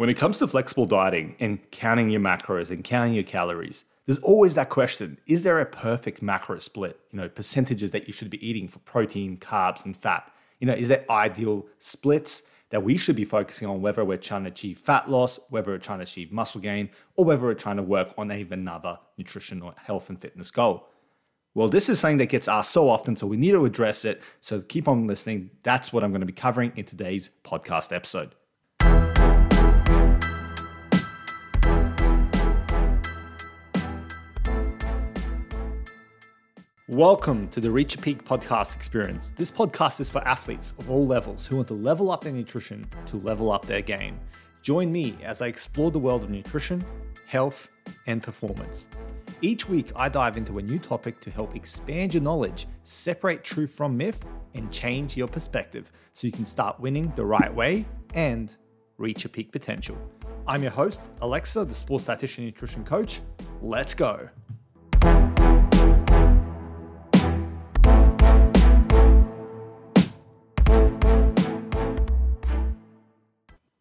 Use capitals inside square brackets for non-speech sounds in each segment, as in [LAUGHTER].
When it comes to flexible dieting and counting your macros and counting your calories, there's always that question is there a perfect macro split? You know, percentages that you should be eating for protein, carbs, and fat. You know, is there ideal splits that we should be focusing on whether we're trying to achieve fat loss, whether we're trying to achieve muscle gain, or whether we're trying to work on another nutrition or health and fitness goal? Well, this is something that gets asked so often, so we need to address it. So keep on listening. That's what I'm going to be covering in today's podcast episode. Welcome to the Reach Your Peak podcast experience. This podcast is for athletes of all levels who want to level up their nutrition to level up their game. Join me as I explore the world of nutrition, health, and performance. Each week, I dive into a new topic to help expand your knowledge, separate truth from myth, and change your perspective so you can start winning the right way and reach your peak potential. I'm your host, Alexa, the sports dietitian nutrition coach. Let's go.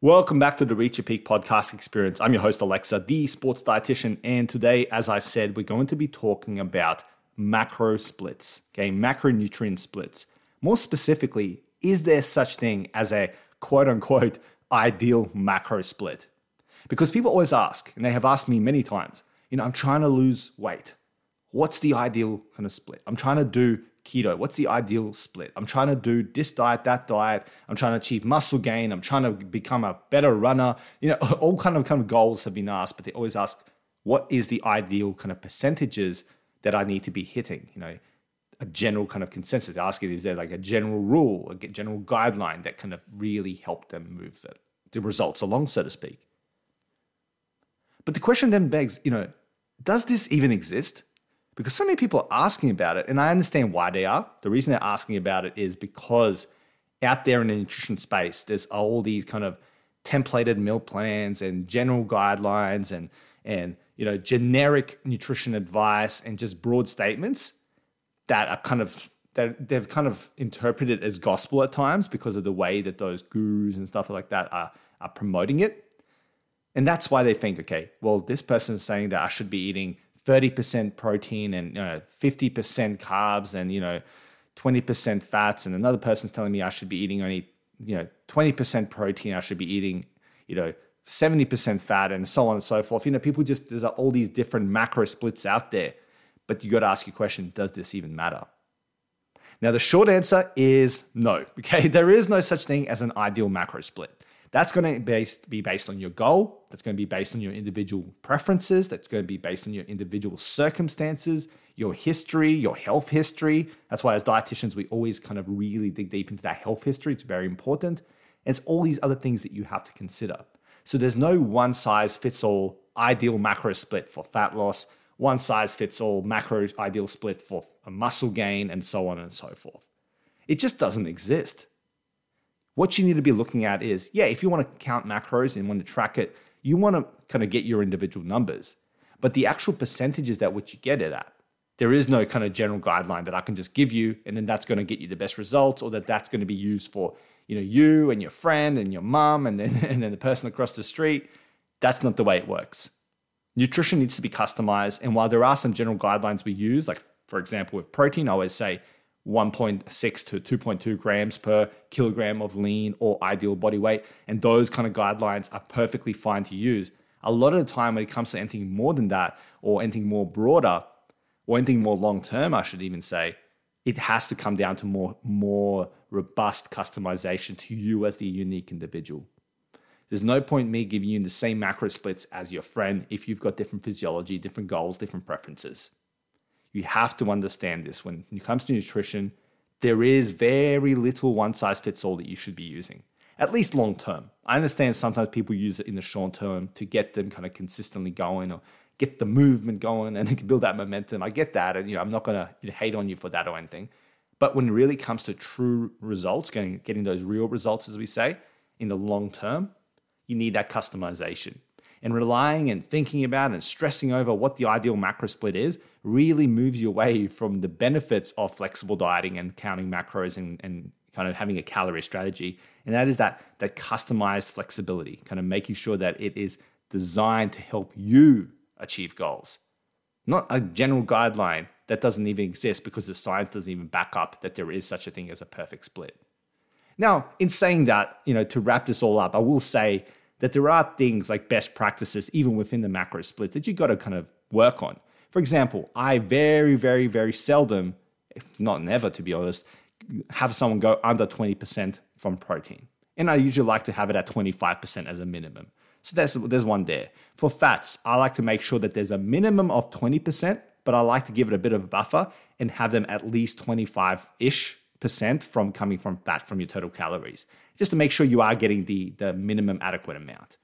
Welcome back to the Reach Your Peak podcast experience. I'm your host, Alexa, the sports dietitian. And today, as I said, we're going to be talking about macro splits, okay, macronutrient splits. More specifically, is there such thing as a quote unquote ideal macro split? Because people always ask, and they have asked me many times, you know, I'm trying to lose weight. What's the ideal kind of split? I'm trying to do keto? What's the ideal split? I'm trying to do this diet, that diet. I'm trying to achieve muscle gain. I'm trying to become a better runner. You know, [LAUGHS] all kind of kind of goals have been asked, but they always ask, what is the ideal kind of percentages that I need to be hitting? You know, a general kind of consensus. They ask is there like a general rule, a general guideline that kind of really help them move the, the results along, so to speak. But the question then begs, you know, does this even exist? Because so many people are asking about it, and I understand why they are. The reason they're asking about it is because out there in the nutrition space, there's all these kind of templated meal plans and general guidelines and and you know generic nutrition advice and just broad statements that are kind of that they've kind of interpreted as gospel at times because of the way that those gurus and stuff like that are are promoting it. And that's why they think, okay, well, this person is saying that I should be eating 30% protein and you know, 50% carbs and you know 20% fats. And another person's telling me I should be eating only you know 20% protein. I should be eating you know 70% fat and so on and so forth. You know people just there's all these different macro splits out there. But you got to ask your question does this even matter? Now the short answer is no [LAUGHS] okay? There is no such thing as an ideal macro split that's going to be based on your goal. That's going to be based on your individual preferences. That's going to be based on your individual circumstances, your history, your health history. That's why, as dietitians, we always kind of really dig deep into that health history. It's very important. And it's all these other things that you have to consider. So there's no one size fits all ideal macro split for fat loss, one size fits all macro ideal split for muscle gain, and so on and so forth. It just doesn't exist. What you need to be looking at is, yeah, if you want to count macros and want to track it, you want to kind of get your individual numbers. But the actual percentages that which you get it at, there is no kind of general guideline that I can just give you, and then that's going to get you the best results, or that that's going to be used for you know you and your friend and your mom, and then [LAUGHS] and then the person across the street. That's not the way it works. Nutrition needs to be customized, and while there are some general guidelines we use, like for example with protein, I always say 1.6 to 2.2 grams per kilogram of lean or ideal body weight. And those kind of guidelines are perfectly fine to use. A lot of the time, when it comes to anything more than that, or anything more broader, or anything more long term, I should even say, it has to come down to more, more robust customization to you as the unique individual. There's no point me giving you the same macro splits as your friend if you've got different physiology, different goals, different preferences. You have to understand this. When it comes to nutrition, there is very little one size fits all that you should be using, at least long term. I understand sometimes people use it in the short term to get them kind of consistently going or get the movement going and [LAUGHS] build that momentum. I get that. And you know, I'm not going to hate on you for that or anything. But when it really comes to true results, getting, getting those real results, as we say, in the long term, you need that customization and relying and thinking about and stressing over what the ideal macro split is really moves you away from the benefits of flexible dieting and counting macros and, and kind of having a calorie strategy And that is that, that customized flexibility, kind of making sure that it is designed to help you achieve goals. Not a general guideline that doesn't even exist because the science doesn't even back up that there is such a thing as a perfect split. Now, in saying that, you know, to wrap this all up, I will say that there are things like best practices, even within the macro split, that you've got to kind of work on. For example, I very, very, very seldom, if not never to be honest, have someone go under 20% from protein. And I usually like to have it at 25% as a minimum. So there's, there's one there. For fats, I like to make sure that there's a minimum of 20%, but I like to give it a bit of a buffer and have them at least 25 ish percent from coming from fat from your total calories, just to make sure you are getting the, the minimum adequate amount.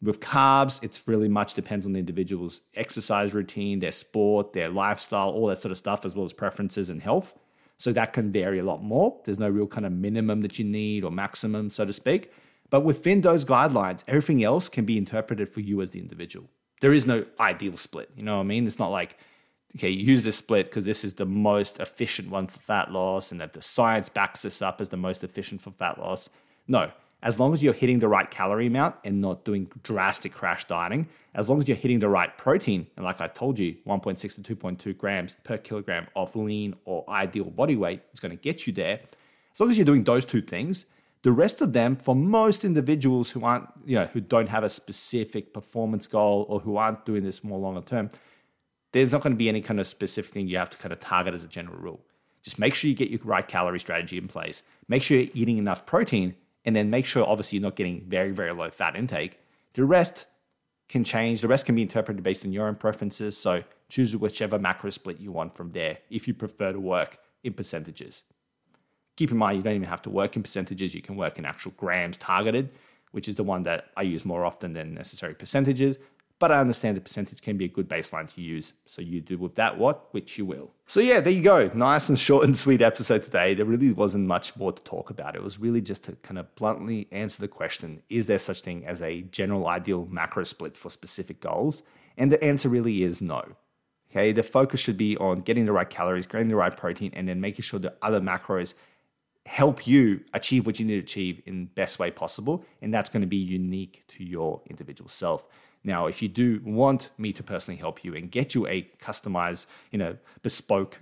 With carbs, it's really much depends on the individual's exercise routine, their sport, their lifestyle, all that sort of stuff, as well as preferences and health. So that can vary a lot more. There's no real kind of minimum that you need or maximum, so to speak. But within those guidelines, everything else can be interpreted for you as the individual. There is no ideal split. You know what I mean? It's not like, okay, use this split because this is the most efficient one for fat loss and that the science backs this up as the most efficient for fat loss. No, as long as you're hitting the right calorie amount and not doing drastic crash dieting, as long as you're hitting the right protein, and like I told you, 1.6 to 2.2 grams per kilogram of lean or ideal body weight is going to get you there. As long as you're doing those two things, the rest of them, for most individuals who aren't, you know, who don't have a specific performance goal or who aren't doing this more longer term, there's not going to be any kind of specific thing you have to kind of target as a general rule. Just make sure you get your right calorie strategy in place. Make sure you're eating enough protein and then make sure obviously you're not getting very, very low fat intake. The rest can change. The rest can be interpreted based on your own preferences. So choose whichever macro split you want from there if you prefer to work in percentages. Keep in mind, you don't even have to work in percentages. You can work in actual grams targeted, which is the one that I use more often than necessary percentages but I understand the percentage can be a good baseline to use. So you do with that what, which you will. So yeah, there you go. Nice and short and sweet episode today. There really wasn't much more to talk about. It was really just to kind of bluntly answer the question, is there such thing as a general ideal macro split for specific goals? And the answer really is no. Okay, the focus should be on getting the right calories, getting the right protein, and then making sure the other macros help you achieve what you need to achieve in best way possible. And that's going to be unique to your individual self. Now, if you do want me to personally help you and get you a customized, you know, bespoke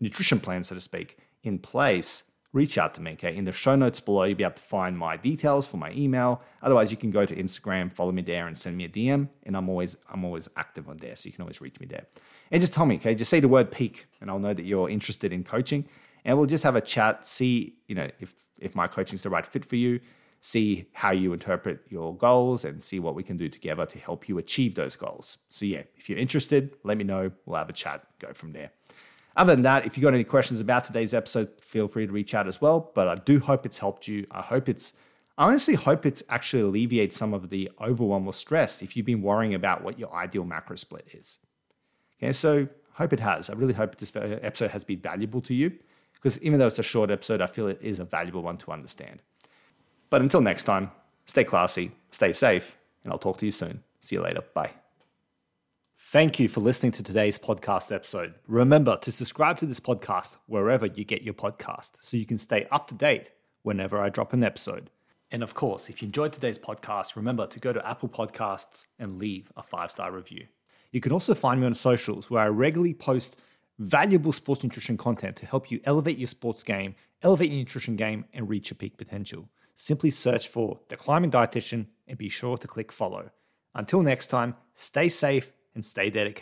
nutrition plan, so to speak, in place, reach out to me. Okay. In the show notes below, you'll be able to find my details for my email. Otherwise, you can go to Instagram, follow me there, and send me a DM. And I'm always I'm always active on there, so you can always reach me there. And just tell me, okay, just say the word peak, and I'll know that you're interested in coaching. And we'll just have a chat, see, you know, if if my coaching is the right fit for you see how you interpret your goals and see what we can do together to help you achieve those goals. So, yeah, if you're interested, let me know. We'll have a chat, go from there. Other than that, if you've got any questions about today's episode, feel free to reach out as well. But I do hope it's helped you. I hope it's, I honestly hope it's actually alleviates some of the overwhelm or stress if you've been worrying about what your ideal macro split is. Okay, so hope it has. I really hope this episode has been valuable to you because even though it's a short episode, I feel it is a valuable one to understand. But until next time, stay classy, stay safe, and I'll talk to you soon. See you later. Bye. Thank you for listening to today's podcast episode. Remember to subscribe to this podcast wherever you get your podcast so you can stay up to date whenever I drop an episode. And of course, if you enjoyed today's podcast, remember to go to Apple Podcasts and leave a five star review. You can also find me on socials where I regularly post valuable sports nutrition content to help you elevate your sports game, elevate your nutrition game, and reach your peak potential simply search for The Climbing Dietitian and be sure to click follow. Until next time, stay safe and stay dedicated.